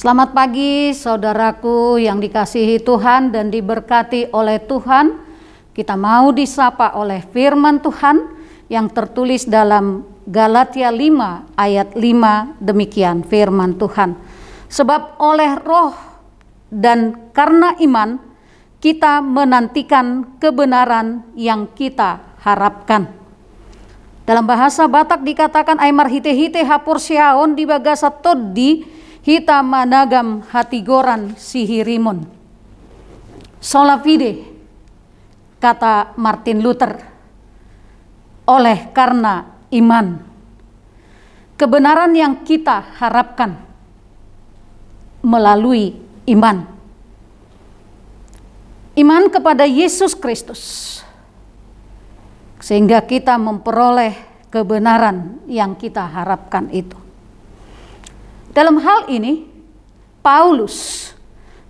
Selamat pagi saudaraku yang dikasihi Tuhan dan diberkati oleh Tuhan. Kita mau disapa oleh firman Tuhan yang tertulis dalam Galatia 5 ayat 5 demikian firman Tuhan. Sebab oleh roh dan karena iman kita menantikan kebenaran yang kita harapkan. Dalam bahasa Batak dikatakan aimar hite hite hapur siaon di bagasa todi hita managam hatigoran sihirimun. Sola fide kata Martin Luther oleh karena iman kebenaran yang kita harapkan melalui iman iman kepada Yesus Kristus sehingga kita memperoleh kebenaran yang kita harapkan itu. Dalam hal ini, Paulus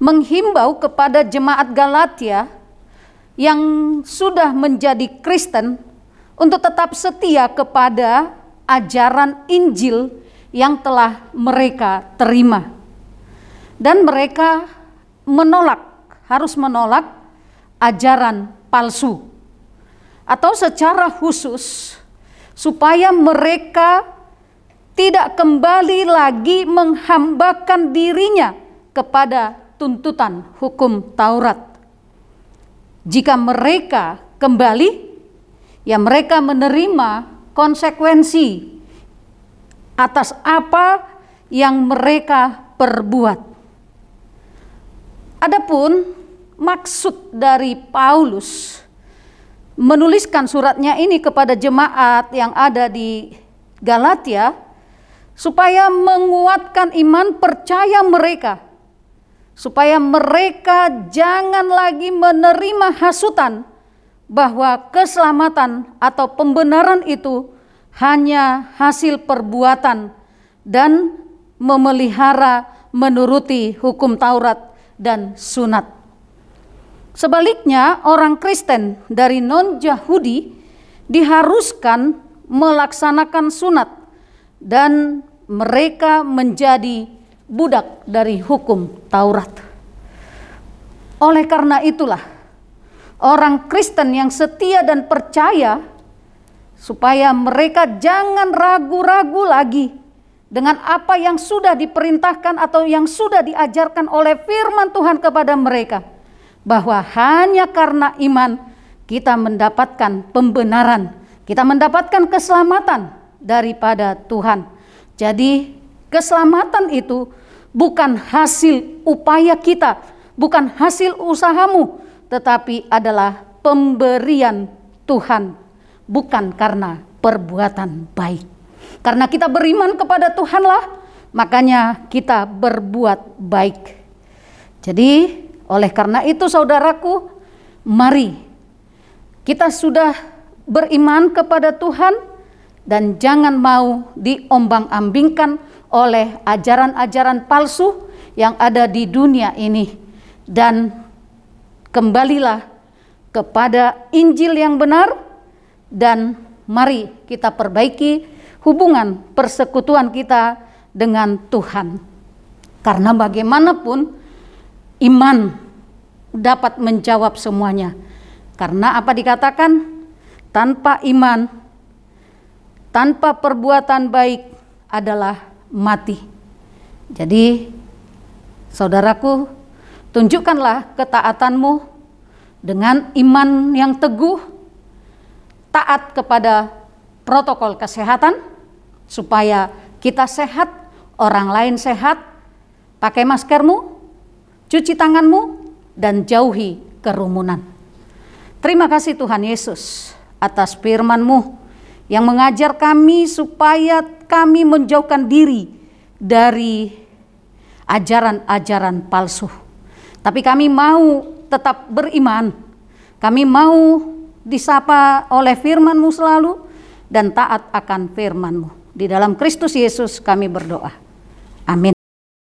menghimbau kepada jemaat Galatia yang sudah menjadi Kristen untuk tetap setia kepada ajaran Injil yang telah mereka terima. Dan mereka menolak, harus menolak ajaran palsu atau secara khusus supaya mereka tidak kembali lagi menghambakan dirinya kepada tuntutan hukum Taurat. Jika mereka kembali, ya mereka menerima konsekuensi atas apa yang mereka perbuat. Adapun maksud dari Paulus menuliskan suratnya ini kepada jemaat yang ada di Galatia supaya menguatkan iman percaya mereka supaya mereka jangan lagi menerima hasutan bahwa keselamatan atau pembenaran itu hanya hasil perbuatan dan memelihara menuruti hukum Taurat dan sunat. Sebaliknya, orang Kristen dari non-Yahudi diharuskan melaksanakan sunat dan mereka menjadi budak dari hukum Taurat. Oleh karena itulah, orang Kristen yang setia dan percaya supaya mereka jangan ragu-ragu lagi dengan apa yang sudah diperintahkan atau yang sudah diajarkan oleh firman Tuhan kepada mereka bahwa hanya karena iman kita mendapatkan pembenaran, kita mendapatkan keselamatan daripada Tuhan. Jadi, keselamatan itu bukan hasil upaya kita, bukan hasil usahamu, tetapi adalah pemberian Tuhan, bukan karena perbuatan baik. Karena kita beriman kepada Tuhanlah, makanya kita berbuat baik. Jadi, oleh karena itu saudaraku, mari kita sudah beriman kepada Tuhan dan jangan mau diombang-ambingkan oleh ajaran-ajaran palsu yang ada di dunia ini dan kembalilah kepada Injil yang benar dan mari kita perbaiki hubungan persekutuan kita dengan Tuhan. Karena bagaimanapun iman dapat menjawab semuanya. Karena apa dikatakan? Tanpa iman, tanpa perbuatan baik adalah mati. Jadi, saudaraku, tunjukkanlah ketaatanmu dengan iman yang teguh, taat kepada protokol kesehatan, supaya kita sehat, orang lain sehat, pakai maskermu, cuci tanganmu, dan jauhi kerumunan. Terima kasih Tuhan Yesus atas firman-Mu yang mengajar kami supaya kami menjauhkan diri dari ajaran-ajaran palsu. Tapi kami mau tetap beriman. Kami mau disapa oleh firman-Mu selalu dan taat akan firman-Mu. Di dalam Kristus Yesus kami berdoa. Amin.